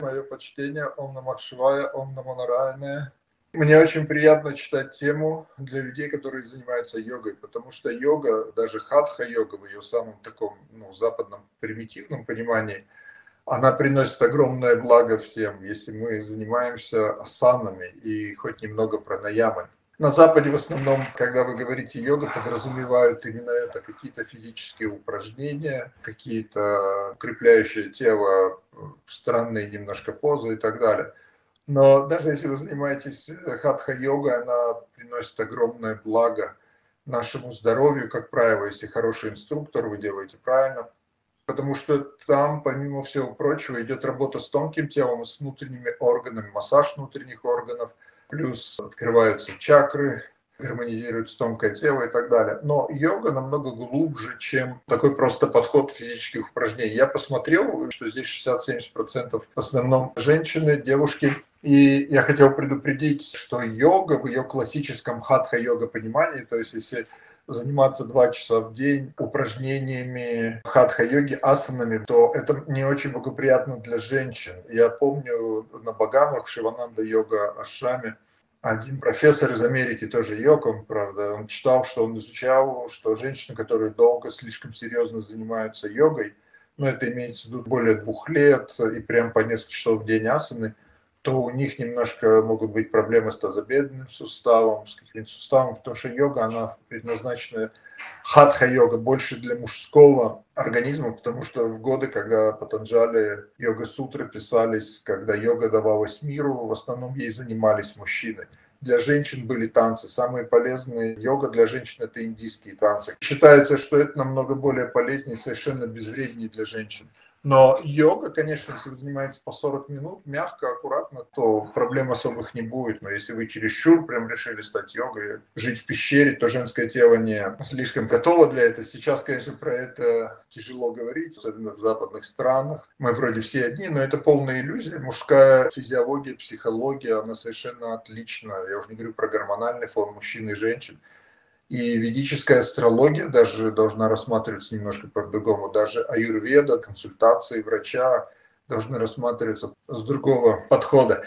Мое почтение, Ом Намахшивая, Ом Намонарайне. Мне очень приятно читать тему для людей, которые занимаются йогой, потому что йога, даже хатха-йога в ее самом таком ну, западном примитивном понимании, она приносит огромное благо всем, если мы занимаемся асанами и хоть немного пранаямой. На Западе в основном, когда вы говорите йога, подразумевают именно это, какие-то физические упражнения, какие-то укрепляющие тело, странные немножко позы и так далее. Но даже если вы занимаетесь хатха-йогой, она приносит огромное благо нашему здоровью, как правило, если хороший инструктор, вы делаете правильно. Потому что там, помимо всего прочего, идет работа с тонким телом, с внутренними органами, массаж внутренних органов – плюс открываются чакры, гармонизируется тонкое тело и так далее. Но йога намного глубже, чем такой просто подход физических упражнений. Я посмотрел, что здесь 60-70% в основном женщины, девушки. И я хотел предупредить, что йога в ее классическом хатха-йога понимании, то есть если заниматься два часа в день упражнениями хатха-йоги, асанами, то это не очень благоприятно для женщин. Я помню на Багамах, в Шивананда йога Ашраме, один профессор из Америки, тоже йогом, правда, он читал, что он изучал, что женщины, которые долго, слишком серьезно занимаются йогой, ну, это имеется в виду более двух лет и прям по несколько часов в день асаны, то у них немножко могут быть проблемы с тазобедренным суставом, с каким-то суставом, потому что йога, она предназначена, хатха-йога, больше для мужского организма, потому что в годы, когда Патанджали йога-сутры писались, когда йога давалась миру, в основном ей занимались мужчины. Для женщин были танцы. Самые полезные йога для женщин – это индийские танцы. Считается, что это намного более полезнее и совершенно безвреднее для женщин. Но йога, конечно, если вы занимаетесь по 40 минут, мягко, аккуратно, то проблем особых не будет. Но если вы чересчур прям решили стать йогой, жить в пещере, то женское тело не слишком готово для этого. Сейчас, конечно, про это тяжело говорить, особенно в западных странах. Мы вроде все одни, но это полная иллюзия. Мужская физиология, психология, она совершенно отлична. Я уже не говорю про гормональный фон мужчин и женщин. И ведическая астрология даже должна рассматриваться немножко по-другому. Даже аюрведа, консультации врача должны рассматриваться с другого подхода.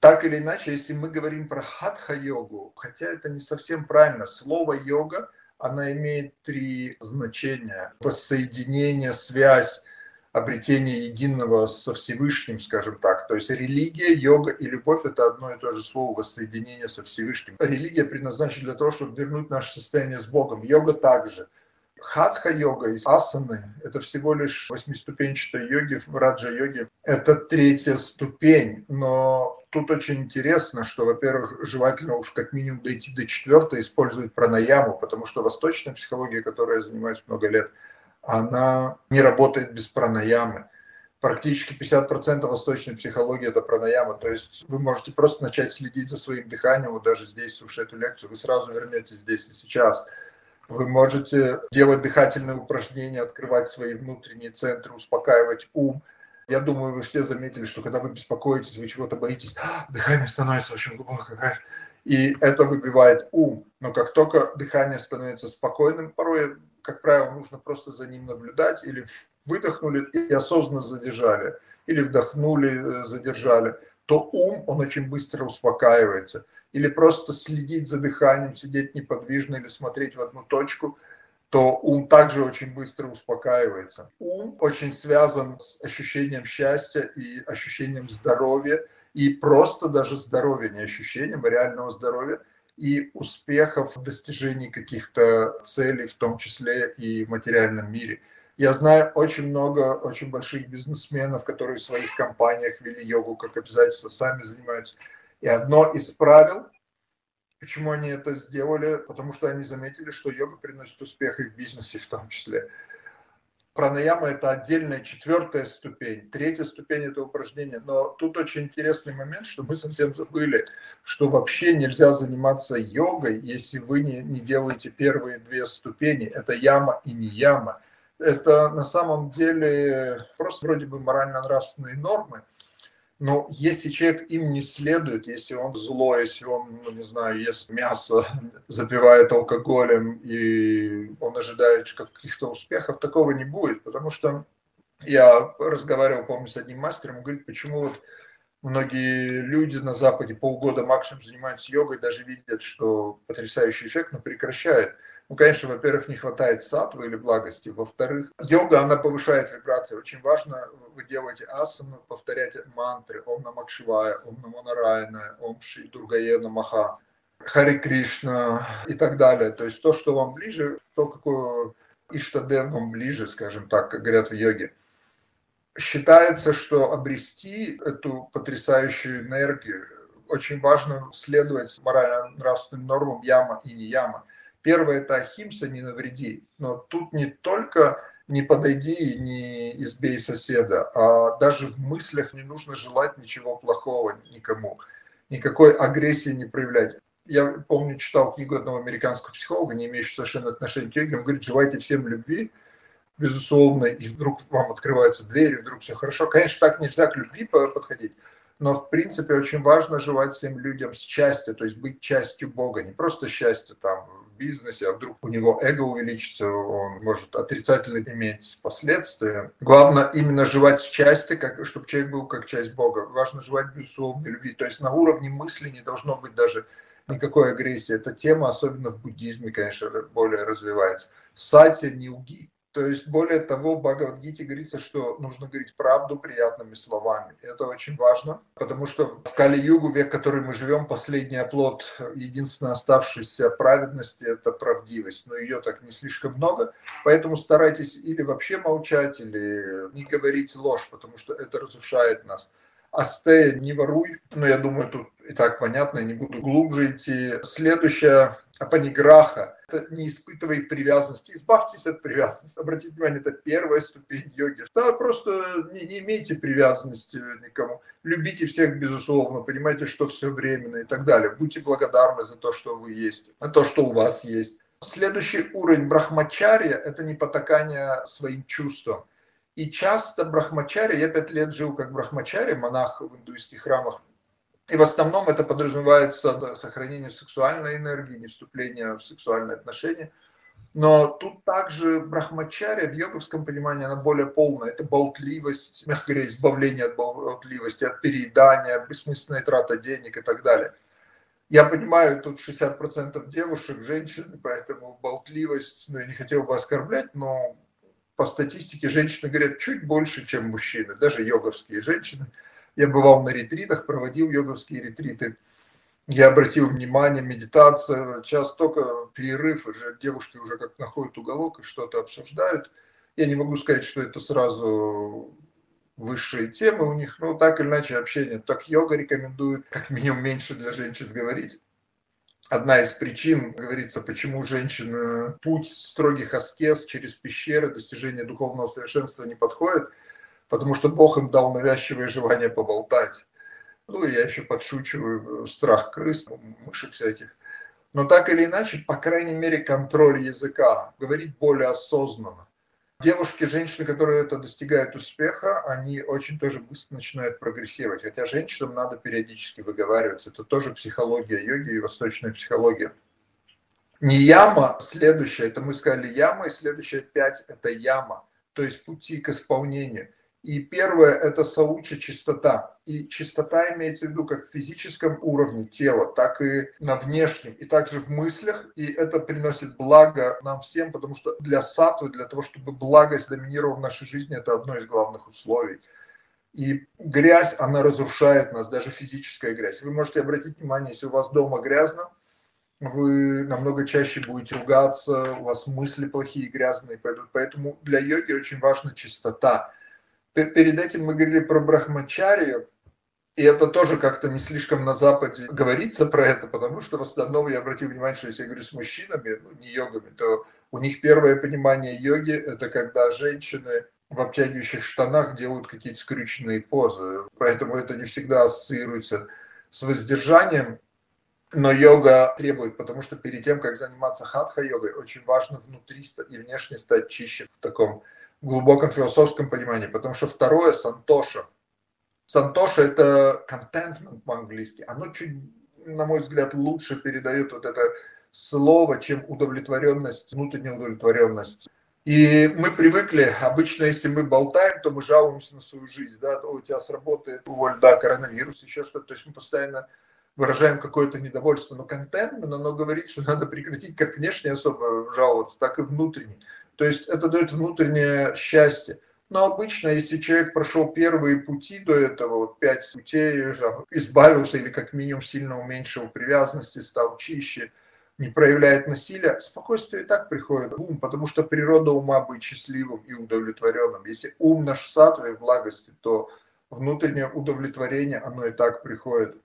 Так или иначе, если мы говорим про хатха-йогу, хотя это не совсем правильно, слово йога, она имеет три значения. Воссоединение, связь, обретение единого со Всевышним, скажем так. То есть религия, йога и любовь – это одно и то же слово воссоединение со Всевышним. Религия предназначена для того, чтобы вернуть наше состояние с Богом. Йога также. Хатха-йога и асаны – это всего лишь восьмиступенчатая йоги, в раджа-йоге. Это третья ступень, но тут очень интересно, что, во-первых, желательно уж как минимум дойти до четвертой, использовать пранаяму, потому что восточная психология, которой я занимаюсь много лет – она не работает без пранаямы. Практически 50% восточной психологии – это пранаяма. То есть вы можете просто начать следить за своим дыханием, вот даже здесь, слушая эту лекцию, вы сразу вернетесь здесь и сейчас. Вы можете делать дыхательные упражнения, открывать свои внутренние центры, успокаивать ум. Я думаю, вы все заметили, что когда вы беспокоитесь, вы чего-то боитесь, «А, дыхание становится очень глубокое, и это выбивает ум. Но как только дыхание становится спокойным, порой как правило, нужно просто за ним наблюдать, или выдохнули и осознанно задержали, или вдохнули, э, задержали, то ум, он очень быстро успокаивается. Или просто следить за дыханием, сидеть неподвижно или смотреть в одну точку, то ум также очень быстро успокаивается. Ум очень связан с ощущением счастья и ощущением здоровья, и просто даже здоровья, не ощущением, а реального здоровья – и успехов в достижении каких-то целей, в том числе и в материальном мире. Я знаю очень много очень больших бизнесменов, которые в своих компаниях вели йогу как обязательство, сами занимаются. И одно из правил, почему они это сделали, потому что они заметили, что йога приносит успех и в бизнесе в том числе. Пранаяма – это отдельная четвертая ступень. Третья ступень – это упражнение. Но тут очень интересный момент, что мы совсем забыли, что вообще нельзя заниматься йогой, если вы не, не делаете первые две ступени. Это яма и не яма. Это на самом деле просто вроде бы морально-нравственные нормы – но если человек им не следует, если он злой, если он, ну, не знаю, ест мясо, запивает алкоголем, и он ожидает каких-то успехов, такого не будет, потому что Я разговаривал, помню, с одним мастером, он говорит, почему вот многие люди на Западе полгода максимум занимаются йогой, даже видят, что потрясающий эффект, но прекращают. Ну, конечно, во-первых, не хватает сатвы или благости. Во-вторых, йога, она повышает вибрации. Очень важно, вы делаете асану, повторять мантры Ом Намак Шивая, Ом Намо Нараяна, Ом Ши Дургае Намаха, Хари Кришна и так далее. То есть то, что вам ближе, то, какое Иштадев вам ближе, скажем так, как говорят в йоге. Считается, что обрести эту потрясающую энергию очень важно следовать морально-нравственным нормам яма и не яма. Первое – это ахимса, не навреди. Но тут не только не подойди и не избей соседа, а даже в мыслях не нужно желать ничего плохого никому, никакой агрессии не проявлять. Я помню, читал книгу одного американского психолога, не имеющего совершенно отношения к йоге, он говорит, желайте всем любви, безусловно, и вдруг вам открываются двери, вдруг все хорошо. Конечно, так нельзя к любви подходить, но в принципе очень важно желать всем людям счастья, то есть быть частью Бога, не просто счастье там бизнесе, а вдруг у него эго увеличится, он может отрицательно иметь последствия. Главное именно жевать счастье, как, чтобы человек был как часть Бога. Важно жевать безусловной любви. То есть на уровне мысли не должно быть даже никакой агрессии. Эта тема, особенно в буддизме, конечно, более развивается. Сати не уги. То есть, более того, в Бхагавадгите говорится, что нужно говорить правду приятными словами. Это очень важно, потому что в Кали-Югу, век, в который мы живем, последний оплот, единственная оставшаяся праведности – это правдивость. Но ее так не слишком много, поэтому старайтесь или вообще молчать, или не говорить ложь, потому что это разрушает нас. Астея, не воруй. Но я думаю, тут и так понятно, я не буду глубже идти. Следующая апаниграха. Это не испытывай привязанности, избавьтесь от привязанности. Обратите внимание, это первая ступень йоги. Да, просто не, не имейте привязанности никому. Любите всех, безусловно, понимайте, что все временно и так далее. Будьте благодарны за то, что вы есть, за то, что у вас есть. Следующий уровень брахмачария – это не потакание своим чувствам. И часто брахмачари, я пять лет жил как брахмачари, монах в индуистских храмах, и в основном это подразумевается сохранение сексуальной энергии, не вступление в сексуальные отношения. Но тут также брахмачария в йоговском понимании, она более полная. Это болтливость, мягко говоря, избавление от болтливости, от переедания, бессмысленная трата денег и так далее. Я понимаю, тут 60% девушек, женщин, поэтому болтливость, ну, я не хотел бы оскорблять, но по статистике женщины говорят чуть больше, чем мужчины, даже йоговские женщины – я бывал на ретритах, проводил йоговские ретриты. Я обратил внимание, медитация, сейчас только перерыв, уже девушки уже как находят уголок и что-то обсуждают. Я не могу сказать, что это сразу высшие темы у них, но так или иначе общение. Так йога рекомендует как минимум меньше для женщин говорить. Одна из причин, говорится, почему женщины путь строгих аскез через пещеры, достижение духовного совершенства не подходит – потому что Бог им дал навязчивое желание поболтать. Ну, я еще подшучиваю, страх крыс, мышек всяких. Но так или иначе, по крайней мере, контроль языка, говорить более осознанно. Девушки, женщины, которые это достигают успеха, они очень тоже быстро начинают прогрессировать. Хотя женщинам надо периодически выговариваться. Это тоже психология йоги и восточная психология. Не яма, следующее, это мы сказали яма, и следующее пять – это яма, то есть пути к исполнению – и первое – это соуча чистота. И чистота имеется в виду как в физическом уровне тела, так и на внешнем, и также в мыслях. И это приносит благо нам всем, потому что для сатвы, для того, чтобы благость доминировала в нашей жизни, это одно из главных условий. И грязь, она разрушает нас, даже физическая грязь. Вы можете обратить внимание, если у вас дома грязно, вы намного чаще будете ругаться, у вас мысли плохие, грязные пойдут. Поэтому для йоги очень важна чистота Перед этим мы говорили про брахмачарию, и это тоже как-то не слишком на Западе говорится про это, потому что в основном я обратил внимание, что если я говорю с мужчинами, ну, не йогами, то у них первое понимание йоги – это когда женщины в обтягивающих штанах делают какие-то скрюченные позы. Поэтому это не всегда ассоциируется с воздержанием. Но йога требует, потому что перед тем, как заниматься хатха-йогой, очень важно внутри и внешне стать чище в таком глубоком философском понимании, потому что второе – сантоша. Сантоша – это contentment по-английски. Оно чуть, на мой взгляд, лучше передает вот это слово, чем удовлетворенность, внутренняя удовлетворенность. И мы привыкли, обычно, если мы болтаем, то мы жалуемся на свою жизнь, да, у тебя сработает, уволь, да, коронавирус, еще что-то, то есть мы постоянно выражаем какое-то недовольство, но контент, оно говорит, что надо прекратить как внешне особо жаловаться, так и внутренне. То есть это дает внутреннее счастье. Но обычно, если человек прошел первые пути до этого, вот пять путей, избавился или как минимум сильно уменьшил привязанности, стал чище, не проявляет насилия, спокойствие и так приходит ум, потому что природа ума быть счастливым и удовлетворенным. Если ум наш в сатве, в благости, то внутреннее удовлетворение, оно и так приходит.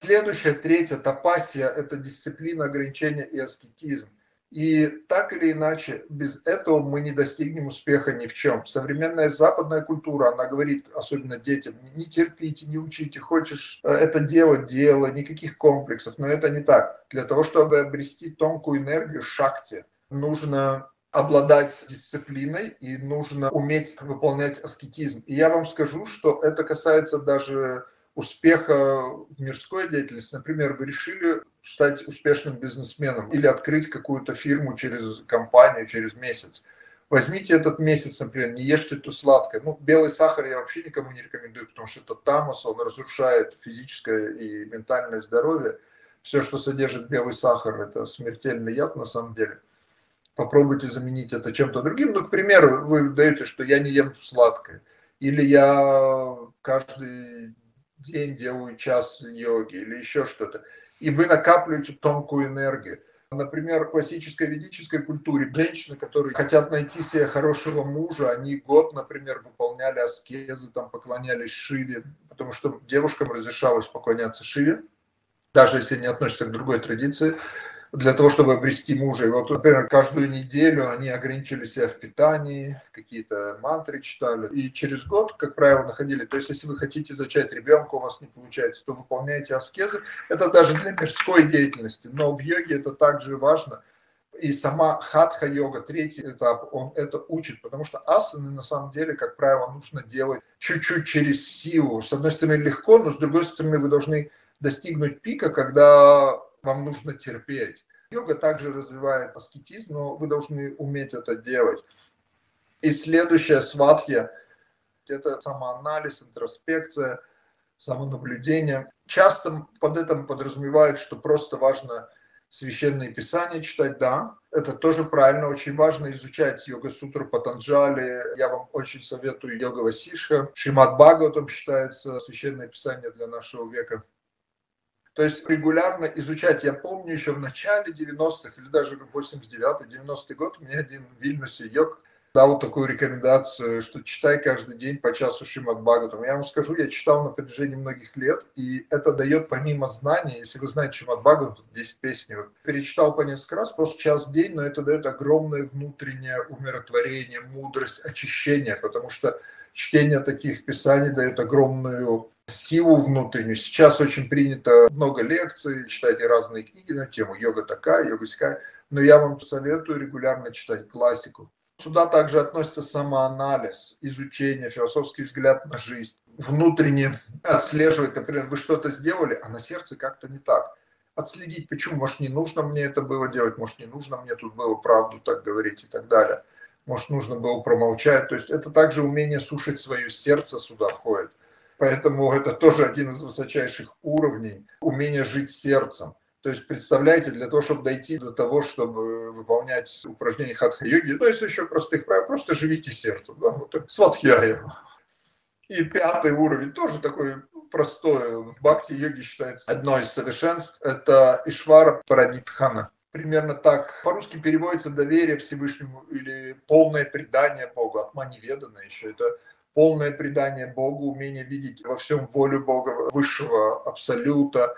Следующая, третья, тапасия – это дисциплина, ограничения и аскетизм. И так или иначе, без этого мы не достигнем успеха ни в чем. Современная западная культура, она говорит, особенно детям, не терпите, не учите, хочешь э, это делать, делай, никаких комплексов. Но это не так. Для того, чтобы обрести тонкую энергию шахте, нужно обладать дисциплиной и нужно уметь выполнять аскетизм. И я вам скажу, что это касается даже успеха в мирской деятельности. Например, вы решили стать успешным бизнесменом или открыть какую-то фирму через компанию, через месяц. Возьмите этот месяц, например, не ешьте то сладкое. Ну, белый сахар я вообще никому не рекомендую, потому что это тамос, он разрушает физическое и ментальное здоровье. Все, что содержит белый сахар, это смертельный яд на самом деле. Попробуйте заменить это чем-то другим. Ну, к примеру, вы даете, что я не ем сладкое. Или я каждый день делаю час йоги или еще что-то. И вы накапливаете тонкую энергию. Например, в классической ведической культуре женщины, которые хотят найти себе хорошего мужа, они год, например, выполняли аскезы, там поклонялись Шиве, потому что девушкам разрешалось поклоняться Шиве, даже если не относятся к другой традиции для того, чтобы обрести мужа. И вот, например, каждую неделю они ограничили себя в питании, какие-то мантры читали. И через год, как правило, находили. То есть, если вы хотите зачать ребенка, у вас не получается, то выполняете аскезы. Это даже для мирской деятельности. Но в йоге это также важно. И сама хатха-йога, третий этап, он это учит, потому что асаны на самом деле, как правило, нужно делать чуть-чуть через силу. С одной стороны легко, но с другой стороны вы должны достигнуть пика, когда вам нужно терпеть. Йога также развивает аскетизм, но вы должны уметь это делать. И следующее сватхья – это самоанализ, интроспекция, самонаблюдение. Часто под этим подразумевают, что просто важно священные писания читать, да, это тоже правильно, очень важно изучать йога-сутру Патанджали, я вам очень советую йога Васиша, Шимат Бхагаватам считается священное писание для нашего века. То есть регулярно изучать. Я помню еще в начале 90-х или даже 89-90 год мне один в Вильнюсе йог дал такую рекомендацию, что читай каждый день по часу Шимат Бхагаватам. Я вам скажу, я читал на протяжении многих лет, и это дает помимо знаний, если вы знаете Шимат Бхагаватам, 10 песен, вот, перечитал по несколько раз, просто час в день, но это дает огромное внутреннее умиротворение, мудрость, очищение, потому что чтение таких писаний дает огромную силу внутреннюю. Сейчас очень принято много лекций, читайте разные книги на тему йога такая, йога сякая. Но я вам советую регулярно читать классику. Сюда также относится самоанализ, изучение, философский взгляд на жизнь, внутренне отслеживать, например, вы что-то сделали, а на сердце как-то не так. Отследить, почему, может, не нужно мне это было делать, может, не нужно мне тут было правду так говорить и так далее. Может, нужно было промолчать. То есть это также умение слушать свое сердце сюда входит. Поэтому это тоже один из высочайших уровней умения жить сердцем. То есть, представляете, для того, чтобы дойти до того, чтобы выполнять упражнения хатха-йоги, то есть еще простых правил, просто живите сердцем. Да? Вот сватхьяя. И пятый уровень тоже такой простой. В бхакти-йоге считается одно из совершенств. Это Ишвара Паранитхана. Примерно так. По-русски переводится доверие Всевышнему или полное предание Богу. Атма неведано еще. Это полное предание Богу, умение видеть во всем волю Бога, высшего абсолюта,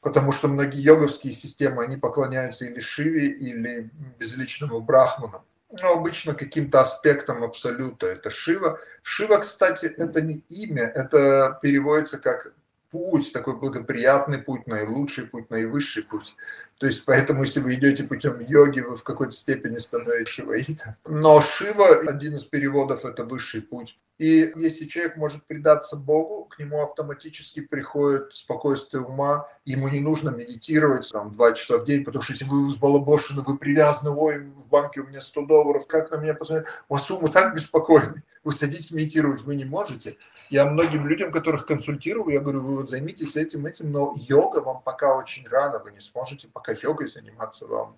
потому что многие йоговские системы, они поклоняются или Шиве, или безличному Брахману. Но обычно каким-то аспектом абсолюта. Это Шива. Шива, кстати, это не имя, это переводится как путь, такой благоприятный путь, наилучший путь, наивысший путь. То есть поэтому, если вы идете путем йоги, вы в какой-то степени становитесь шиваитом. Но Шива, один из переводов, это высший путь. И если человек может предаться Богу, к нему автоматически приходит спокойствие ума, ему не нужно медитировать там два часа в день, потому что если вы взбалобошены, вы привязаны, ой, в банке у меня 100 долларов, как на меня посмотреть? У вас ум так беспокойный, вы садитесь медитировать, вы не можете. Я многим людям, которых консультирую, я говорю, вы вот займитесь этим, этим, но йога вам пока очень рано, вы не сможете пока йогой заниматься вам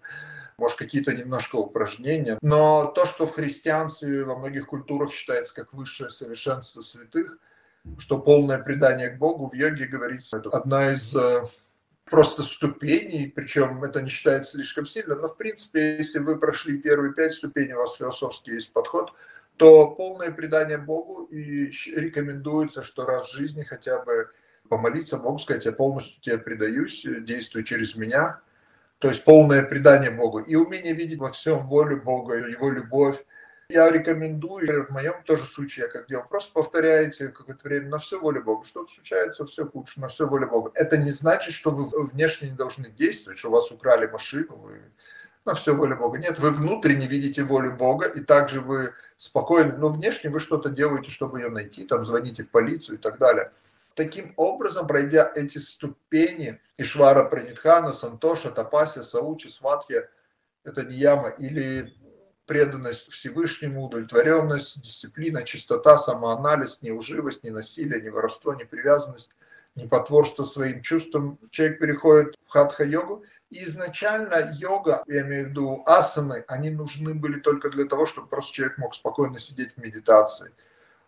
может, какие-то немножко упражнения. Но то, что в христианстве во многих культурах считается как высшее совершенство святых, что полное предание к Богу, в йоге говорится, это одна из э, просто ступеней, причем это не считается слишком сильно, но в принципе, если вы прошли первые пять ступеней, у вас философский есть подход, то полное предание Богу и рекомендуется, что раз в жизни хотя бы помолиться Богу, сказать, я полностью тебе предаюсь, действуй через меня, то есть полное предание Богу и умение видеть во всем волю Бога, Его любовь. Я рекомендую, в моем тоже случае, я как делал, просто повторяете какое-то время на все волю Бога. Что-то случается, все лучше, на все волю Бога. Это не значит, что вы внешне не должны действовать, что у вас украли машину, вы на все волю Бога. Нет, вы внутренне видите волю Бога, и также вы спокойно, но внешне вы что-то делаете, чтобы ее найти, там звоните в полицию и так далее. Таким образом, пройдя эти ступени Ишвара Пранитхана, Сантоша, Тапаси, Саучи, Сватхи, это нияма, или преданность Всевышнему, удовлетворенность, дисциплина, чистота, самоанализ, неуживость, не насилие, не воровство, не привязанность, не потворство своим чувствам, человек переходит в хатха-йогу. Изначально йога, я имею в виду асаны, они нужны были только для того, чтобы просто человек мог спокойно сидеть в медитации –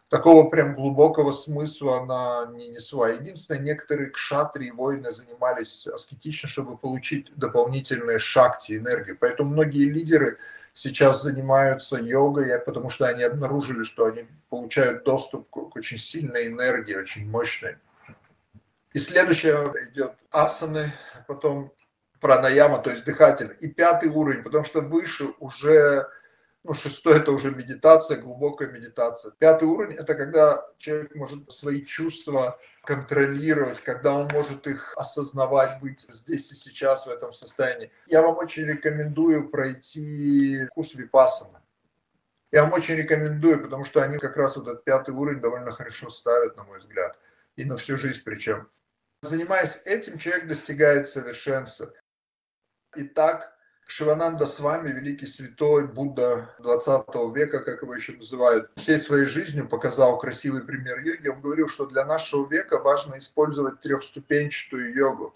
такого прям глубокого смысла она не несла. Единственное, некоторые кшатри и воины занимались аскетично, чтобы получить дополнительные шакти, энергию. Поэтому многие лидеры сейчас занимаются йогой, потому что они обнаружили, что они получают доступ к очень сильной энергии, очень мощной. И следующее идет асаны, потом пранаяма, то есть дыхательный. И пятый уровень, потому что выше уже ну, шестой – это уже медитация, глубокая медитация. Пятый уровень – это когда человек может свои чувства контролировать, когда он может их осознавать, быть здесь и сейчас в этом состоянии. Я вам очень рекомендую пройти курс Випассана. Я вам очень рекомендую, потому что они как раз вот этот пятый уровень довольно хорошо ставят, на мой взгляд, и на всю жизнь причем. Занимаясь этим, человек достигает совершенства. Итак, Шивананда с вами, великий святой Будда 20 века, как его еще называют, всей своей жизнью показал красивый пример йоги. Он говорил, что для нашего века важно использовать трехступенчатую йогу.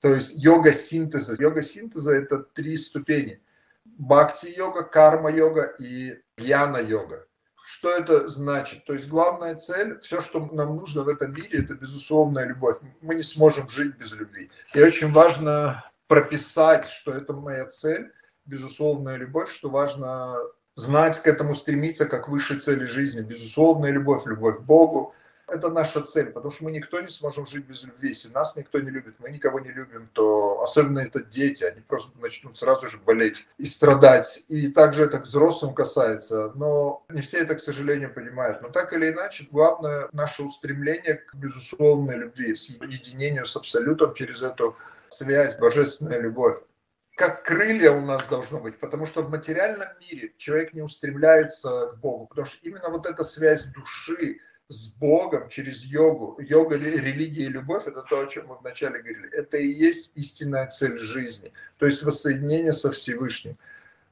То есть йога синтеза. Йога синтеза – это три ступени. Бхакти-йога, карма-йога и гьяна-йога. Что это значит? То есть главная цель, все, что нам нужно в этом мире, это безусловная любовь. Мы не сможем жить без любви. И очень важно прописать, что это моя цель, безусловная любовь, что важно знать к этому стремиться как высшей цели жизни, безусловная любовь, любовь к Богу. Это наша цель, потому что мы никто не сможем жить без любви. Если нас никто не любит, мы никого не любим, то особенно это дети, они просто начнут сразу же болеть и страдать. И также это к взрослым касается, но не все это, к сожалению, понимают. Но так или иначе, главное наше устремление к безусловной любви, с единению с Абсолютом через эту связь, божественная любовь. Как крылья у нас должно быть, потому что в материальном мире человек не устремляется к Богу, потому что именно вот эта связь души с Богом через йогу, йога, религия и любовь, это то, о чем мы вначале говорили, это и есть истинная цель жизни, то есть воссоединение со Всевышним.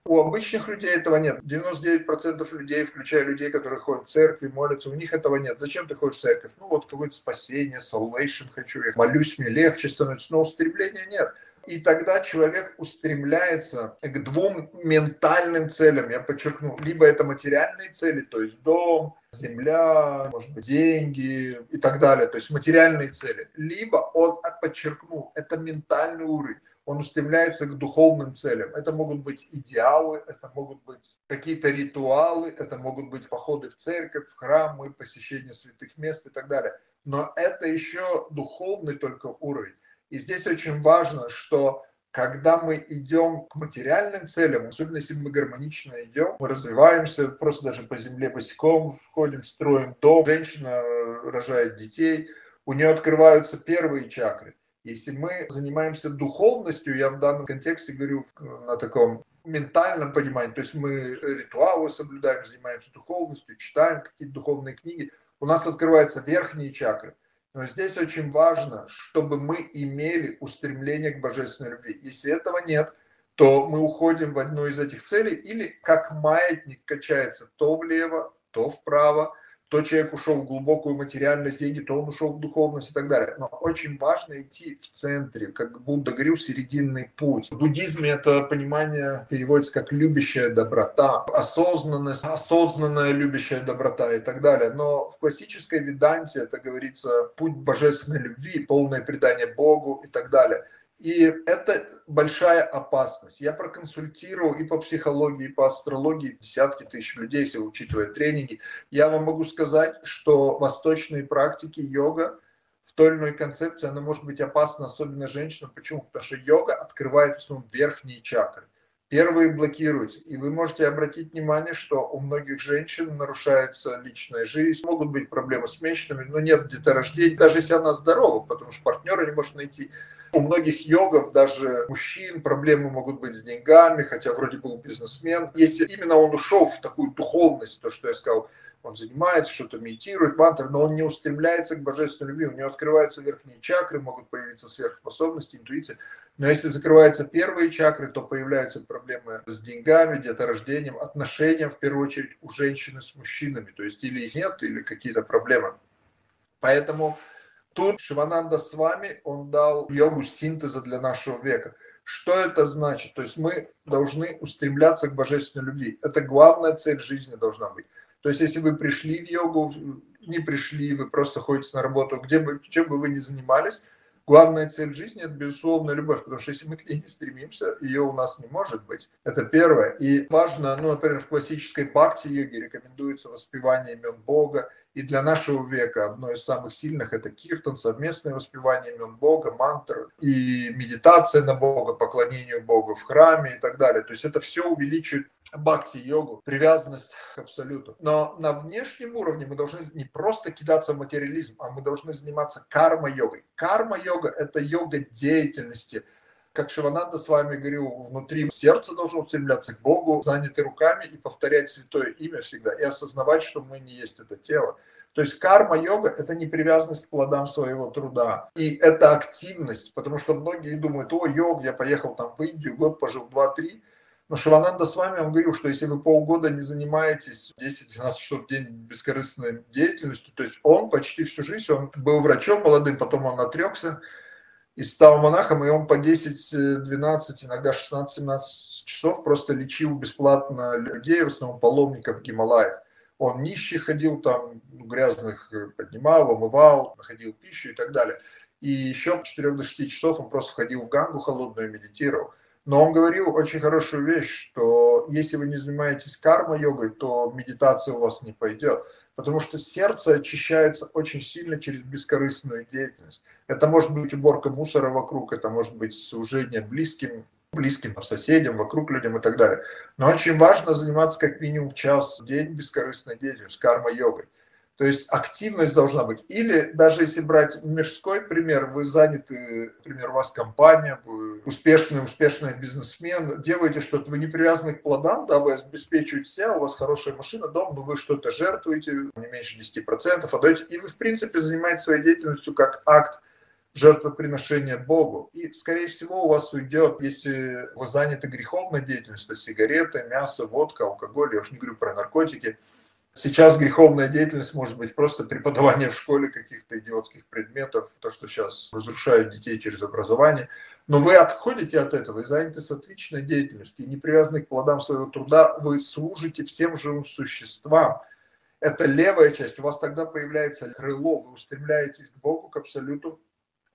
У обычных людей этого нет. 99% людей, включая людей, которые ходят в церкви, молятся, у них этого нет. Зачем ты ходишь в церковь? Ну вот какое-то спасение, salvation хочу, я молюсь, мне легче становится, но устремления нет. И тогда человек устремляется к двум ментальным целям, я подчеркну. Либо это материальные цели, то есть дом, земля, может быть, деньги и так далее, то есть материальные цели. Либо он, подчеркну, это ментальный уровень он устремляется к духовным целям. Это могут быть идеалы, это могут быть какие-то ритуалы, это могут быть походы в церковь, в храмы, посещение святых мест и так далее. Но это еще духовный только уровень. И здесь очень важно, что когда мы идем к материальным целям, особенно если мы гармонично идем, мы развиваемся, просто даже по земле босиком ходим, строим дом, женщина рожает детей – у нее открываются первые чакры. Если мы занимаемся духовностью, я в данном контексте говорю на таком ментальном понимании, то есть мы ритуалы соблюдаем, занимаемся духовностью, читаем какие-то духовные книги, у нас открываются верхние чакры. Но здесь очень важно, чтобы мы имели устремление к божественной любви. Если этого нет, то мы уходим в одну из этих целей или как маятник качается то влево, то вправо, то человек ушел в глубокую материальность, деньги, то он ушел в духовность и так далее. Но очень важно идти в центре, как Будда говорил, серединный путь. В буддизме это понимание переводится как любящая доброта, осознанность, осознанная любящая доброта и так далее. Но в классической веданте это говорится путь божественной любви, полное предание Богу и так далее. И это большая опасность. Я проконсультировал и по психологии, и по астрологии десятки тысяч людей, если учитывая тренинги. Я вам могу сказать, что восточные практики йога в той или иной концепции, она может быть опасна, особенно женщинам. Почему? Потому что йога открывает в основном верхние чакры. Первые блокируются. И вы можете обратить внимание, что у многих женщин нарушается личная жизнь, могут быть проблемы с месячными, но нет деторождения, даже если она здорова, потому что партнера не может найти. У многих йогов, даже мужчин, проблемы могут быть с деньгами, хотя вроде был бизнесмен. Если именно он ушел в такую духовность, то, что я сказал, он занимается, что-то медитирует, мантры, но он не устремляется к божественной любви, у него открываются верхние чакры, могут появиться сверхспособности, интуиция. Но если закрываются первые чакры, то появляются проблемы с деньгами, деторождением, отношением, в первую очередь, у женщины с мужчинами. То есть или их нет, или какие-то проблемы. Поэтому Тут Шивананда с вами, он дал йогу синтеза для нашего века. Что это значит? То есть мы должны устремляться к божественной любви. Это главная цель жизни должна быть. То есть если вы пришли в йогу, не пришли, вы просто ходите на работу, где бы, чем бы вы ни занимались, Главная цель жизни – это, безусловно, любовь, потому что если мы к ней не стремимся, ее у нас не может быть. Это первое. И важно, ну, например, в классической бхакти-йоге рекомендуется воспевание имен Бога. И для нашего века одно из самых сильных – это киртан, совместное воспевание имен Бога, мантр и медитация на Бога, поклонению Богу в храме и так далее. То есть это все увеличивает бхакти-йогу, привязанность к абсолюту. Но на внешнем уровне мы должны не просто кидаться в материализм, а мы должны заниматься карма-йогой. Карма-йога – это йога деятельности, как Шивананда с вами говорил, внутри сердца должно устремляться к Богу, заняты руками и повторять святое имя всегда, и осознавать, что мы не есть это тело. То есть карма-йога – это не привязанность к плодам своего труда. И это активность, потому что многие думают, о, йог, я поехал там в Индию, год пожил, два-три – но Шивананда с вами, он говорил, что если вы полгода не занимаетесь 10-12 часов в день бескорыстной деятельностью, то есть он почти всю жизнь, он был врачом молодым, потом он отрекся и стал монахом, и он по 10-12, иногда 16-17 часов просто лечил бесплатно людей, в основном паломников в Гималаях. Он нищий ходил там, грязных поднимал, омывал, находил пищу и так далее. И еще 4 до 6 часов он просто ходил в гангу холодную и медитировал. Но он говорил очень хорошую вещь, что если вы не занимаетесь карма-йогой, то медитация у вас не пойдет. Потому что сердце очищается очень сильно через бескорыстную деятельность. Это может быть уборка мусора вокруг, это может быть служение близким, близким соседям, вокруг людям и так далее. Но очень важно заниматься как минимум час в день бескорыстной деятельностью, карма-йогой. То есть активность должна быть. Или даже если брать мужской пример, вы заняты, например, у вас компания, вы успешный, успешный бизнесмен, делаете что-то, вы не привязаны к плодам, да, вы обеспечиваете себя, у вас хорошая машина, дом, но вы что-то жертвуете, не меньше 10% отдаете, и вы, в принципе, занимаетесь своей деятельностью как акт жертвоприношения Богу. И, скорее всего, у вас уйдет, если вы заняты греховной деятельностью, сигареты, мясо, водка, алкоголь, я уж не говорю про наркотики, Сейчас греховная деятельность может быть просто преподавание в школе каких-то идиотских предметов, то, что сейчас разрушают детей через образование. Но вы отходите от этого и заняты сатвичной деятельностью, и не привязаны к плодам своего труда, вы служите всем живым существам. Это левая часть, у вас тогда появляется крыло, вы устремляетесь к Богу, к Абсолюту,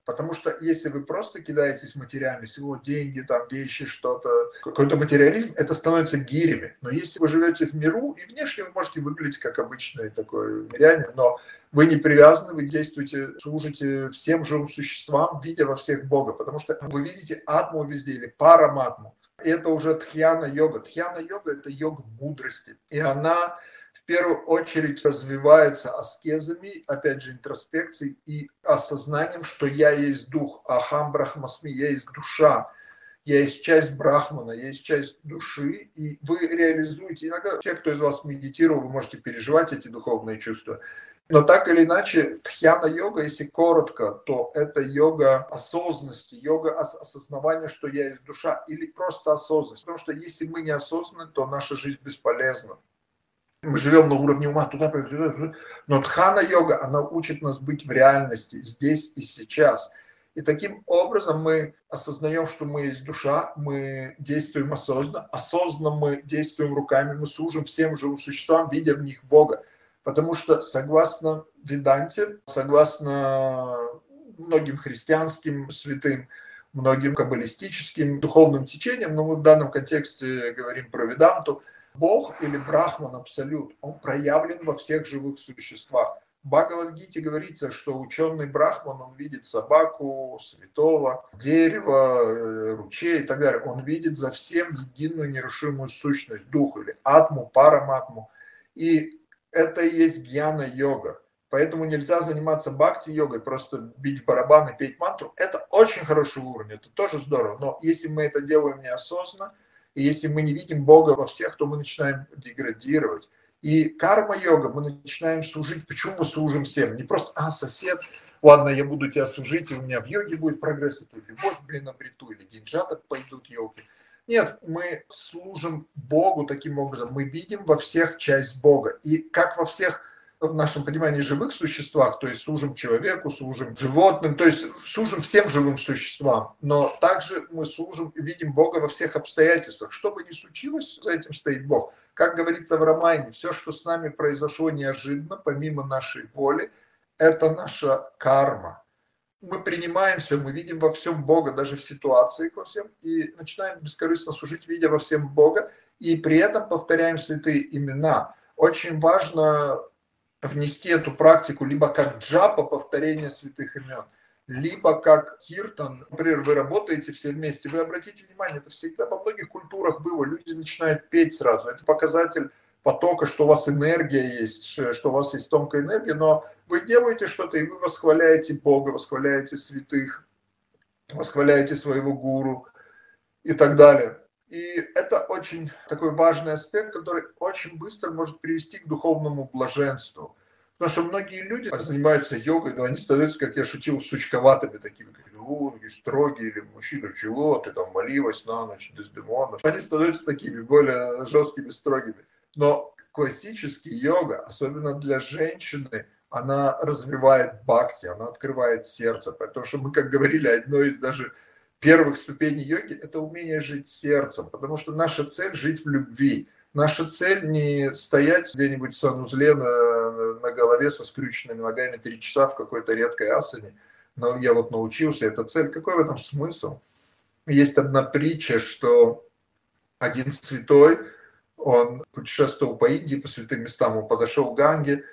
Потому что если вы просто кидаетесь материально, всего деньги, там, вещи, что-то, какой-то материализм, это становится гирями. Но если вы живете в миру, и внешне вы можете выглядеть как обычный такой мирянин, но вы не привязаны, вы действуете, служите всем живым существам, видя во всех Бога, потому что вы видите атму везде или параматму. Это уже тхьяна йога. Тхьяна йога – это йога мудрости. И она первую очередь развивается аскезами, опять же, интроспекцией и осознанием, что я есть дух, ахам брахмасми, я есть душа, я есть часть брахмана, я есть часть души, и вы реализуете. Иногда те, кто из вас медитировал, вы можете переживать эти духовные чувства. Но так или иначе, тхьяна-йога, если коротко, то это йога осознанности, йога ос- осознавания, что я есть душа, или просто осознанность. Потому что если мы не осознаны, то наша жизнь бесполезна. Мы живем на уровне ума, туда, туда, туда. Но тхана-йога, она учит нас быть в реальности, здесь и сейчас. И таким образом мы осознаем, что мы есть душа, мы действуем осознанно, осознанно мы действуем руками, мы служим всем живым существам, видя в них Бога. Потому что согласно Веданте, согласно многим христианским святым, многим каббалистическим духовным течениям, но мы в данном контексте говорим про Веданту, Бог или Брахман Абсолют, он проявлен во всех живых существах. В Бхагавадгите говорится, что ученый Брахман, он видит собаку, святого, дерево, ручей и так далее. Он видит за всем единую нерушимую сущность, дух или атму, параматму. И это и есть гьяна-йога. Поэтому нельзя заниматься бхакти-йогой, просто бить в барабан и петь мантру. Это очень хороший уровень, это тоже здорово. Но если мы это делаем неосознанно, и если мы не видим Бога во всех, то мы начинаем деградировать. И карма-йога, мы начинаем служить. Почему мы служим всем? Не просто, а, сосед, ладно, я буду тебя служить, и у меня в йоге будет прогресс, это любовь, блин, обрету, или деньжата пойдут йоги. Нет, мы служим Богу таким образом. Мы видим во всех часть Бога. И как во всех в нашем понимании живых существах, то есть служим человеку, служим животным, то есть служим всем живым существам, но также мы служим и видим Бога во всех обстоятельствах. Что бы ни случилось, за этим стоит Бог. Как говорится в Романе, все, что с нами произошло неожиданно, помимо нашей воли, это наша карма. Мы принимаем все, мы видим во всем Бога, даже в ситуациях во всем, и начинаем бескорыстно служить, видя во всем Бога, и при этом повторяем святые имена. Очень важно внести эту практику либо как джапа, повторение святых имен, либо как киртан. Например, вы работаете все вместе, вы обратите внимание, это всегда во многих культурах было, люди начинают петь сразу. Это показатель потока, что у вас энергия есть, что у вас есть тонкая энергия, но вы делаете что-то, и вы восхваляете Бога, восхваляете святых, восхваляете своего гуру и так далее. И это очень такой важный аспект, который очень быстро может привести к духовному блаженству. Потому что многие люди занимаются йогой, но они становятся, как я шутил, сучковатыми такими, как ну, такие строгие, или мужчина, чего ты там молилась на ночь, Дездемона. Они становятся такими более жесткими, строгими. Но классический йога, особенно для женщины, она развивает бхакти, она открывает сердце. Потому что мы, как говорили, одно из даже первых ступеней йоги – это умение жить сердцем, потому что наша цель – жить в любви. Наша цель не стоять где-нибудь в санузле на, на голове со скрюченными ногами три часа в какой-то редкой асане. Но я вот научился, это цель. Какой в этом смысл? Есть одна притча, что один святой, он путешествовал по Индии, по святым местам, он подошел к Ганге,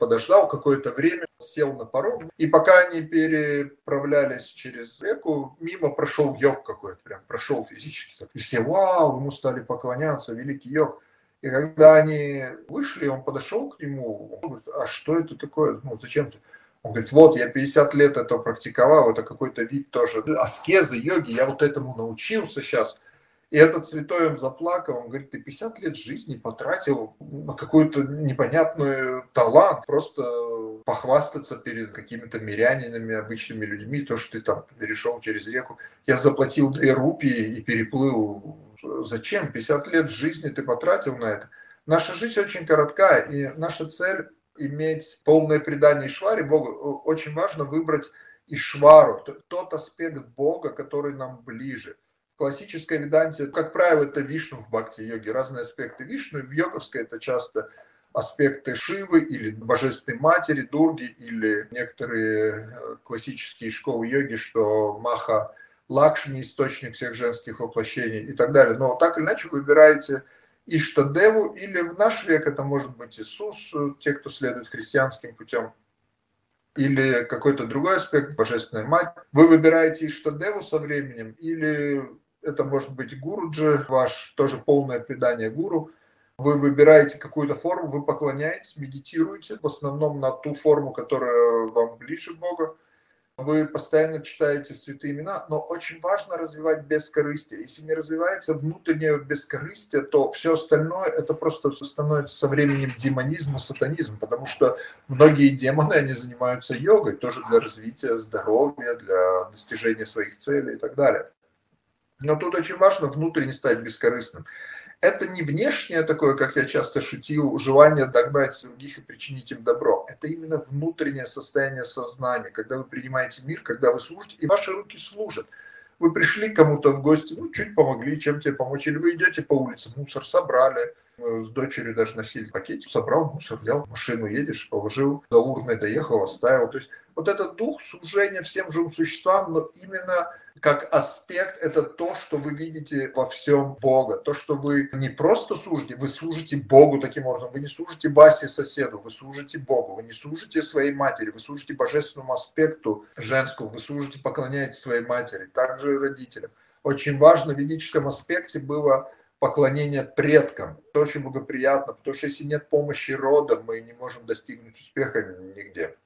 подождал какое-то время, сел на паром, и пока они переправлялись через реку, мимо прошел йог какой-то, прям прошел физически. И все, вау, ему стали поклоняться, великий йог. И когда они вышли, он подошел к нему, он говорит, а что это такое, ну зачем ты? Он говорит, вот, я 50 лет это практиковал, это какой-то вид тоже аскезы, йоги, я вот этому научился сейчас. И этот он заплакал, он говорит, ты 50 лет жизни потратил на какой-то непонятный талант, просто похвастаться перед какими-то мирянинами, обычными людьми, то, что ты там перешел через реку. Я заплатил две рупии и переплыл. Зачем? 50 лет жизни ты потратил на это. Наша жизнь очень коротка, и наша цель иметь полное предание Ишваре Богу. Очень важно выбрать Ишвару, тот аспект Бога, который нам ближе классической веданте, как правило, это вишну в бхакти-йоге, разные аспекты вишну. В йоговской это часто аспекты Шивы или Божественной Матери, Дурги, или некоторые классические школы йоги, что Маха Лакшми, источник всех женских воплощений и так далее. Но так или иначе вы выбираете Иштадеву, или в наш век это может быть Иисус, те, кто следует христианским путем, или какой-то другой аспект, Божественная Мать. Вы выбираете Иштадеву со временем, или это может быть Гуруджи, ваш тоже полное предание гуру. Вы выбираете какую-то форму, вы поклоняетесь, медитируете, в основном на ту форму, которая вам ближе Бога вы постоянно читаете святые имена, но очень важно развивать бескорыстие. Если не развивается внутреннее бескорыстие, то все остальное это просто становится со временем демонизм и сатанизм, потому что многие демоны, они занимаются йогой, тоже для развития здоровья, для достижения своих целей и так далее. Но тут очень важно внутренне стать бескорыстным это не внешнее такое, как я часто шутил, желание догнать других и причинить им добро. Это именно внутреннее состояние сознания, когда вы принимаете мир, когда вы служите, и ваши руки служат. Вы пришли кому-то в гости, ну, чуть помогли, чем тебе помочь, или вы идете по улице, мусор собрали, с дочерью даже носили пакетик, собрал мусор, взял машину, едешь, положил, до урны доехал, оставил. То есть вот этот дух служения всем живым существам, но именно как аспект это то, что вы видите во всем Бога. То, что вы не просто служите, вы служите Богу таким образом. Вы не служите Басе соседу, вы служите Богу. Вы не служите своей матери, вы служите божественному аспекту женскому, вы служите, поклоняетесь своей матери, также и родителям. Очень важно в ведическом аспекте было поклонение предкам. Это очень благоприятно, потому что если нет помощи рода, мы не можем достигнуть успеха нигде.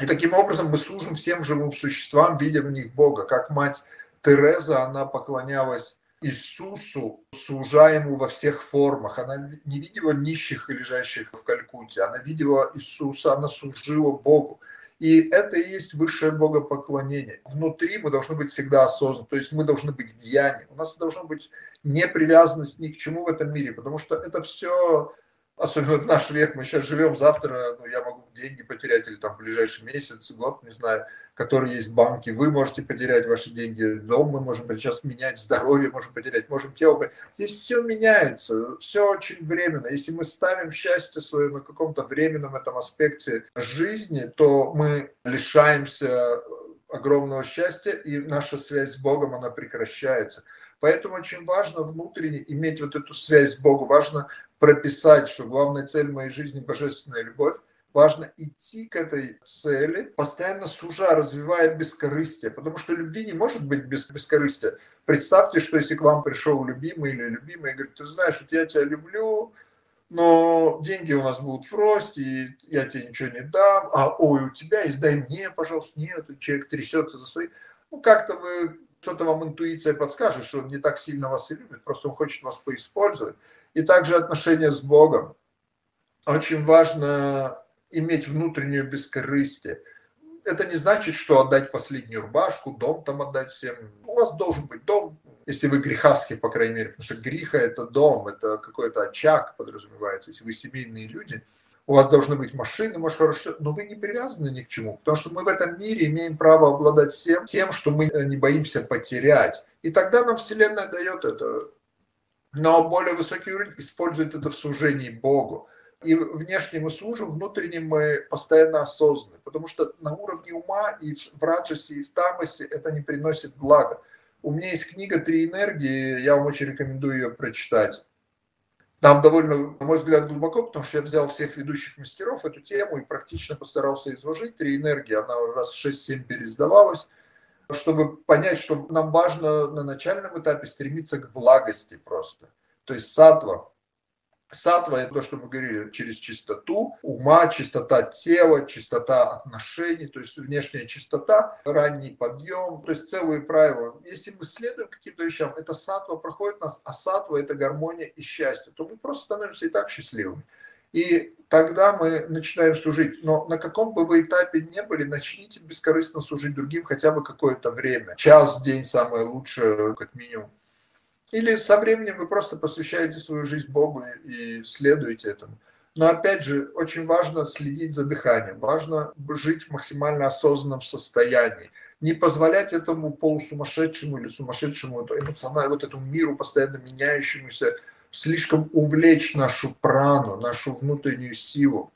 И таким образом мы служим всем живым существам, видя в них Бога. Как мать Тереза, она поклонялась Иисусу, служа ему во всех формах. Она не видела нищих и лежащих в Калькутте, она видела Иисуса, она служила Богу. И это и есть высшее богопоклонение. Внутри мы должны быть всегда осознанны, то есть мы должны быть в. У нас должна быть непривязанность ни к чему в этом мире, потому что это все особенно в наш век, мы сейчас живем, завтра ну, я могу деньги потерять или там в ближайший месяц, год, не знаю, которые есть банки, вы можете потерять ваши деньги, дом мы можем сейчас менять, здоровье можем потерять, можем тело Здесь все меняется, все очень временно. Если мы ставим счастье свое на каком-то временном этом аспекте жизни, то мы лишаемся огромного счастья, и наша связь с Богом, она прекращается. Поэтому очень важно внутренне иметь вот эту связь с Богом, важно прописать, что главная цель моей жизни – божественная любовь, важно идти к этой цели, постоянно сужа, развивая бескорыстие, потому что любви не может быть без бескорыстия. Представьте, что если к вам пришел любимый или любимый и говорит, ты знаешь, вот я тебя люблю, но деньги у нас будут в росте, и я тебе ничего не дам, а ой, у тебя есть, дай мне, пожалуйста, нет, человек трясется за свои. Ну, как-то вы что-то вам интуиция подскажет, что он не так сильно вас и любит, просто он хочет вас поиспользовать. И также отношения с Богом. Очень важно иметь внутреннюю бескорыстие. Это не значит, что отдать последнюю рубашку, дом там отдать всем. У вас должен быть дом, если вы греховские, по крайней мере, потому что греха – это дом, это какой-то очаг подразумевается. Если вы семейные люди – у вас должны быть машины, может, хорошо, но вы не привязаны ни к чему, потому что мы в этом мире имеем право обладать всем, тем, что мы не боимся потерять. И тогда нам Вселенная дает это. Но более высокий уровень использует это в служении Богу. И внешне мы служим, внутренне мы постоянно осознаны, потому что на уровне ума и в раджасе, и в тамасе это не приносит блага. У меня есть книга «Три энергии», я вам очень рекомендую ее прочитать. Там довольно, на мой взгляд, глубоко, потому что я взял всех ведущих мастеров эту тему и практично постарался изложить. Три энергии, она раз 6-7 пересдавалась, чтобы понять, что нам важно на начальном этапе стремиться к благости просто. То есть сатва, Сатва – это то, что мы говорили, через чистоту ума, чистота тела, чистота отношений, то есть внешняя чистота, ранний подъем, то есть целые правила. Если мы следуем каким-то вещам, это сатва проходит нас, а сатва – это гармония и счастье, то мы просто становимся и так счастливыми. И тогда мы начинаем служить. Но на каком бы вы этапе не были, начните бескорыстно служить другим хотя бы какое-то время. Час в день самое лучшее, как минимум. Или со временем вы просто посвящаете свою жизнь Богу и следуете этому. Но опять же, очень важно следить за дыханием, важно жить в максимально осознанном состоянии, не позволять этому полусумасшедшему или сумасшедшему эмоциональному, вот этому миру постоянно меняющемуся, слишком увлечь нашу прану, нашу внутреннюю силу.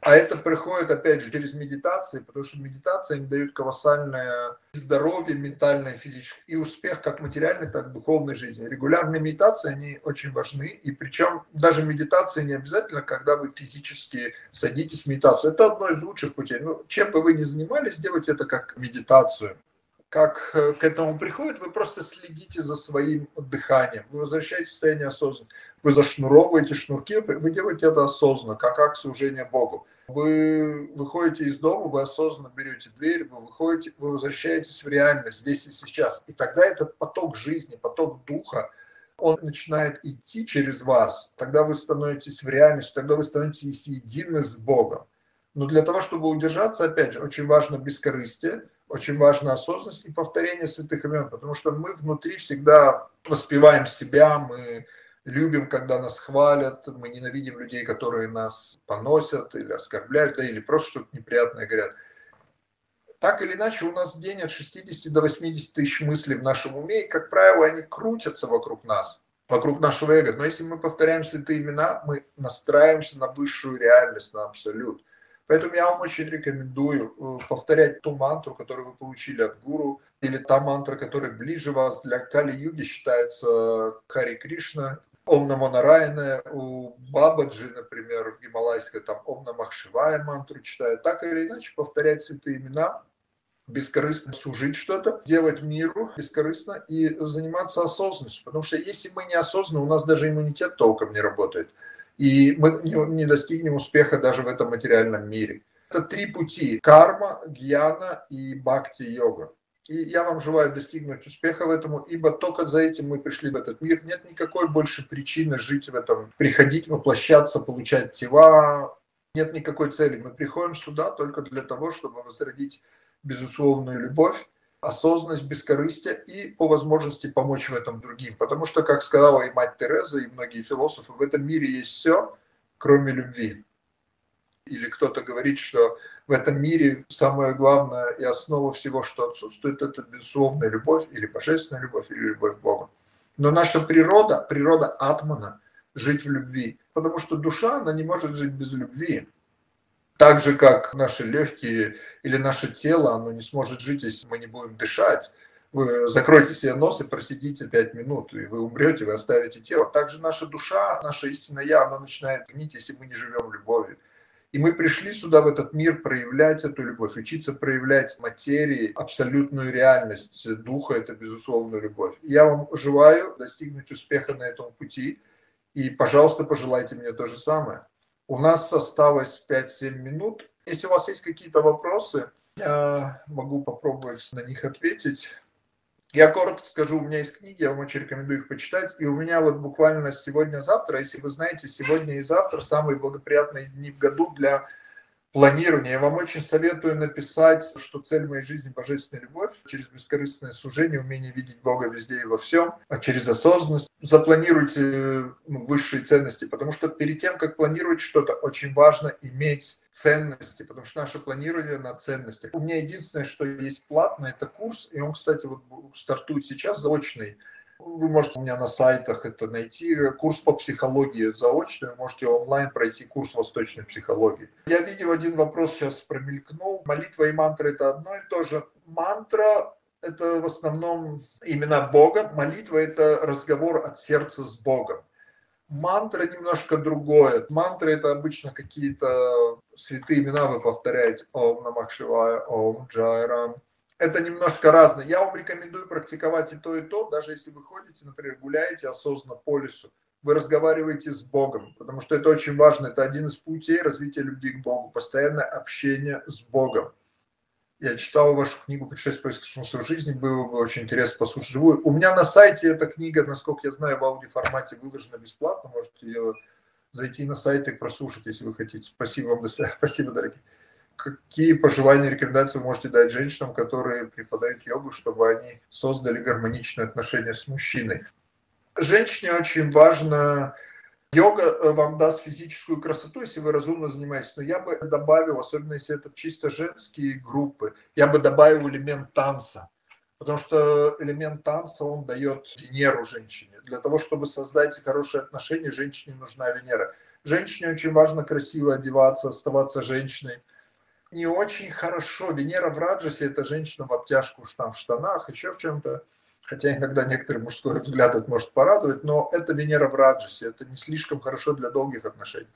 А это приходит, опять же, через медитации, потому что медитация им дает колоссальное здоровье ментальное, физическое и успех как материальной, так и духовной жизни. Регулярные медитации, они очень важны. И причем даже медитация не обязательно, когда вы физически садитесь в медитацию. Это одно из лучших путей. Ну, чем бы вы ни занимались, сделайте это как медитацию. как э, к этому приходит, вы просто следите за своим дыханием, вы возвращаетесь в состояние осознанности, вы зашнуровываете шнурки, вы делаете это осознанно, как акт служения Богу. Вы выходите из дома, вы осознанно берете дверь, вы выходите, вы возвращаетесь в реальность здесь и сейчас. И тогда этот поток жизни, поток духа, он начинает идти через вас, тогда вы становитесь в реальности, тогда вы становитесь едины с Богом. Но для того, чтобы удержаться, опять же, очень важно бескорыстие, очень важна осознанность и повторение святых имен, потому что мы внутри всегда воспеваем себя, мы любим, когда нас хвалят, мы ненавидим людей, которые нас поносят или оскорбляют, да, или просто что-то неприятное говорят. Так или иначе, у нас в день от 60 до 80 тысяч мыслей в нашем уме, и, как правило, они крутятся вокруг нас, вокруг нашего эго. Но если мы повторяем святые имена, мы настраиваемся на высшую реальность, на абсолют. Поэтому я вам очень рекомендую э, повторять ту мантру, которую вы получили от гуру, или та мантра, которая ближе вас. Для Кали-юги считается Хари Кришна, Ом Намо у Бабаджи, например, в гималайской, там Ом Намах мантру читают. Так или иначе повторять святые имена, бескорыстно служить что-то, делать миру бескорыстно и заниматься осознанностью. Потому что если мы не осознаны, у нас даже иммунитет толком не работает и мы не достигнем успеха даже в этом материальном мире. Это три пути – карма, гьяна и бхакти-йога. И я вам желаю достигнуть успеха в этом, ибо только за этим мы пришли в этот мир. Нет никакой больше причины жить в этом, приходить, воплощаться, получать тела. Нет никакой цели. Мы приходим сюда только для того, чтобы возродить безусловную любовь осознанность, бескорыстие и по возможности помочь в этом другим. Потому что, как сказала и мать Тереза, и многие философы, в этом мире есть все, кроме любви. Или кто-то говорит, что в этом мире самое главное и основа всего, что отсутствует, это безусловная любовь или божественная любовь, или любовь к Богу. Но наша природа, природа атмана, жить в любви. Потому что душа, она не может жить без любви. Так же, как наши легкие или наше тело, оно не сможет жить, если мы не будем дышать. Вы закройте себе нос и просидите 5 минут, и вы умрете, вы оставите тело. Также наша душа, наша истинная я, она начинает гнить, если мы не живем любовью. И мы пришли сюда, в этот мир, проявлять эту любовь, учиться проявлять материи, абсолютную реальность духа, это безусловно любовь. Я вам желаю достигнуть успеха на этом пути, и, пожалуйста, пожелайте мне то же самое. У нас осталось 5-7 минут. Если у вас есть какие-то вопросы, я могу попробовать на них ответить. Я коротко скажу, у меня есть книги, я вам очень рекомендую их почитать. И у меня вот буквально сегодня-завтра, если вы знаете, сегодня и завтра самые благоприятные дни в году для планирования. Я вам очень советую написать, что цель моей жизни – божественная любовь, через бескорыстное служение, умение видеть Бога везде и во всем, а через осознанность. Запланируйте ну, высшие ценности, потому что перед тем, как планировать что-то, очень важно иметь ценности, потому что наше планирование на ценностях. У меня единственное, что есть платное, это курс, и он, кстати, вот стартует сейчас заочный вы можете у меня на сайтах это найти. Курс по психологии заочный. Можете онлайн пройти курс восточной психологии. Я видел один вопрос сейчас промелькнул. Молитва и мантра это одно и то же. Мантра это в основном имена Бога. Молитва это разговор от сердца с Богом. Мантра немножко другое. Мантра это обычно какие-то святые имена вы повторяете. Ом Намах Шивая, Ом Джайрам, это немножко разное. Я вам рекомендую практиковать и то, и то, даже если вы ходите, например, гуляете осознанно по лесу, вы разговариваете с Богом, потому что это очень важно, это один из путей развития любви к Богу, постоянное общение с Богом. Я читал вашу книгу «Путешествие поиска смысла жизни», было бы очень интересно послушать живую. У меня на сайте эта книга, насколько я знаю, в аудиоформате выложена бесплатно, можете ее зайти на сайт и прослушать, если вы хотите. Спасибо вам, спасибо, дорогие какие пожелания, рекомендации можете дать женщинам, которые преподают йогу, чтобы они создали гармоничные отношения с мужчиной? Женщине очень важно Йога э, вам даст физическую красоту, если вы разумно занимаетесь. Но я бы добавил, особенно если это чисто женские группы, я бы добавил элемент танца. Потому что элемент танца, он дает Венеру женщине. Для того, чтобы создать хорошие отношения, женщине нужна Венера. Женщине очень важно красиво одеваться, оставаться женщиной не очень хорошо. Венера в Раджасе – это женщина в обтяжку, там, в штанах, еще в чем-то. Хотя иногда некоторый мужской взгляд это может порадовать, но это Венера в Раджасе, это не слишком хорошо для долгих отношений.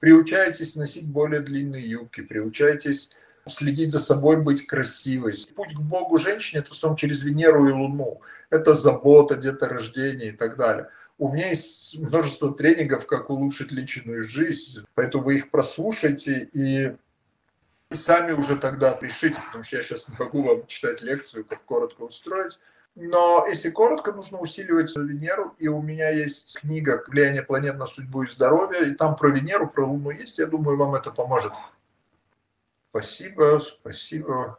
Приучайтесь носить более длинные юбки, приучайтесь следить за собой, быть красивой. Путь к Богу женщине – это в основном через Венеру и Луну. Это забота, деторождение и так далее. У меня есть множество тренингов, как улучшить личную жизнь, поэтому вы их прослушайте и сами уже тогда решите, потому что я сейчас не могу вам читать лекцию, как коротко устроить. Но если коротко, нужно усиливать Венеру. И у меня есть книга «Влияние планет на судьбу и здоровье». И там про Венеру, про Луну есть. Я думаю, вам это поможет. Спасибо, спасибо.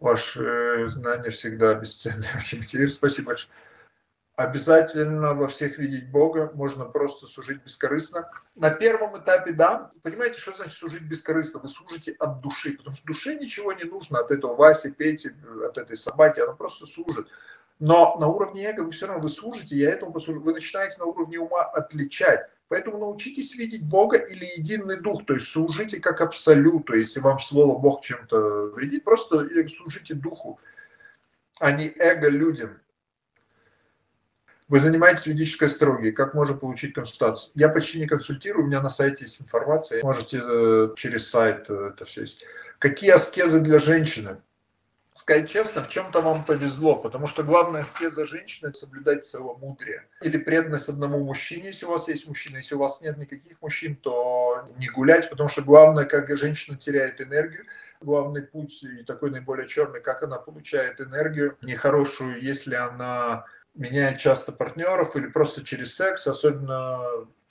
Ваши знания всегда бесценны. Спасибо большое обязательно во всех видеть Бога, можно просто служить бескорыстно. На первом этапе, да, понимаете, что значит служить бескорыстно? Вы служите от души, потому что душе ничего не нужно от этого Васи, Пети, от этой собаки, она просто служит. Но на уровне эго вы все равно вы служите, я этому послужу. Вы начинаете на уровне ума отличать. Поэтому научитесь видеть Бога или единый дух, то есть служите как абсолюту. Если вам слово Бог чем-то вредит, просто служите духу, а не эго людям. Вы занимаетесь ведической астрологией, как можно получить консультацию? Я почти не консультирую, у меня на сайте есть информация, можете э, через сайт э, это все есть. Какие аскезы для женщины? Сказать честно, в чем-то вам повезло, потому что главная аскеза женщины – соблюдать целомудрие. Или преданность одному мужчине, если у вас есть мужчина. Если у вас нет никаких мужчин, то не гулять, потому что главное, как женщина теряет энергию, главный путь и такой наиболее черный, как она получает энергию нехорошую, если она меняет часто партнеров или просто через секс, особенно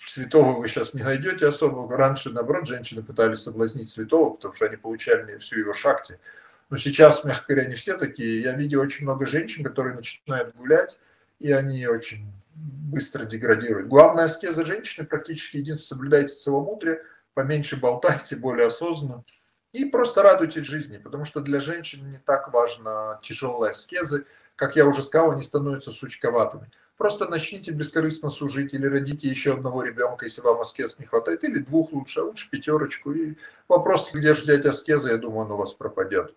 святого вы сейчас не найдете особо. Раньше, наоборот, женщины пытались соблазнить святого, потому что они получали всю его шахте. Но сейчас, мягко говоря, не все такие. Я видел очень много женщин, которые начинают гулять, и они очень быстро деградируют. Главная аскеза женщины практически единственное, соблюдайте целомудрие, поменьше болтайте, более осознанно. И просто радуйтесь жизни, потому что для женщин не так важно тяжелые аскезы, как я уже сказал, они становятся сучковатыми. Просто начните бескорыстно служить или родите еще одного ребенка, если вам аскез не хватает, или двух лучше, а лучше пятерочку. И вопрос, где же взять аскеза, я думаю, он у вас пропадет.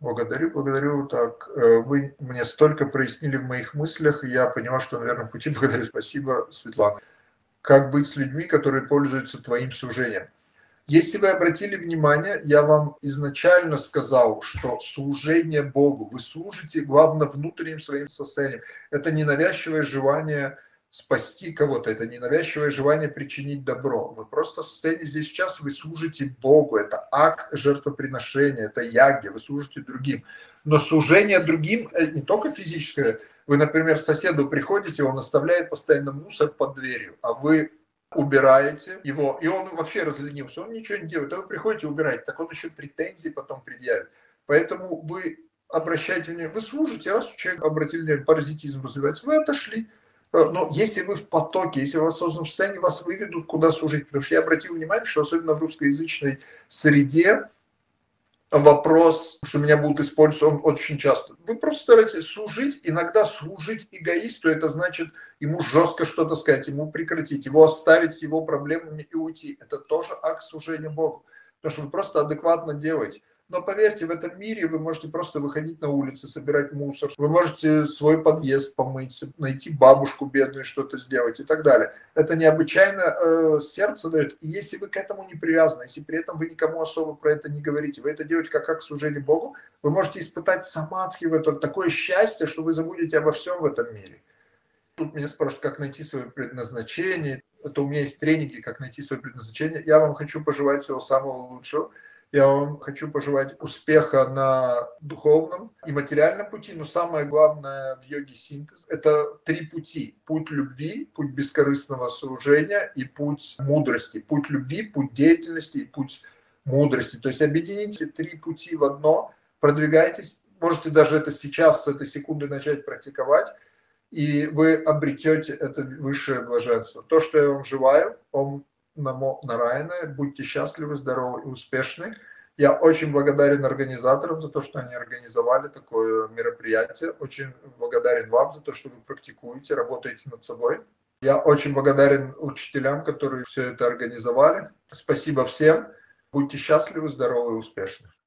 Благодарю, благодарю. Так, э, вы мне столько прояснили в моих мыслях, я поняла, что на верном пути. Благодарю, спасибо, Светлана. Как быть с людьми, которые пользуются твоим служением? Если вы обратили внимание, я вам изначально сказал, что служение Богу, вы служите, главное, внутренним своим состоянием. Это ненавязчивое желание спасти кого-то, это ненавязчивое желание причинить добро. Вы просто в состоянии здесь сейчас, вы служите Богу, это акт жертвоприношения, это яги, вы служите другим. Но служение другим э, не только физическое, вы, например, соседу приходите, он оставляет постоянно мусор под дверью, а вы убираете его, и он вообще разленился, он ничего не делает, а вы приходите убираете, так он еще претензии потом предъявит. Поэтому вы обращаете внимание, вы служите, раз человек обратили внимание, паразитизм развивается, вы отошли. Но если вы в потоке, если вы в осознанном состоянии, вас выведут, куда служить. Потому что я обратил внимание, что особенно в русскоязычной среде вопрос, что меня будут использовать, он очень часто. Вы просто стараетесь служить, иногда служить эгоисту, это значит ему жестко что-то сказать, ему прекратить, его оставить с его проблемами и уйти. Это тоже акт служения Богу, потому что вы просто адекватно делаете. Но поверьте, в этом мире вы можете просто выходить на улицы, собирать мусор, вы можете свой подъезд помыть, найти бабушку бедную, что-то сделать и так далее. Это необычайно э, сердце дает. И если вы к этому не привязаны, если при этом вы никому особо про это не говорите, вы это делаете как, как служение Богу, вы можете испытать самадхи в этом, такое счастье, что вы забудете обо всем в этом мире. Тут меня спрашивают, как найти свое предназначение. Это у меня есть тренинги, как найти свое предназначение. Я вам хочу пожелать всего самого лучшего. Я вам хочу пожелать успеха на духовном и материальном пути, но самое главное в йоге синтез – это три пути. Путь любви, путь бескорыстного служения и путь мудрости. Путь любви, путь деятельности и путь мудрости. То есть объедините три пути в одно, продвигайтесь. Можете даже это сейчас, с этой секунды начать практиковать, и вы обретете это высшее блаженство. То, что я вам желаю, вам Намо Нарайна. Будьте счастливы, здоровы и успешны. Я очень благодарен организаторам за то, что они организовали такое мероприятие. Очень благодарен вам за то, что вы практикуете, работаете над собой. Я очень благодарен учителям, которые все это организовали. Спасибо всем. Будьте счастливы, здоровы и успешны.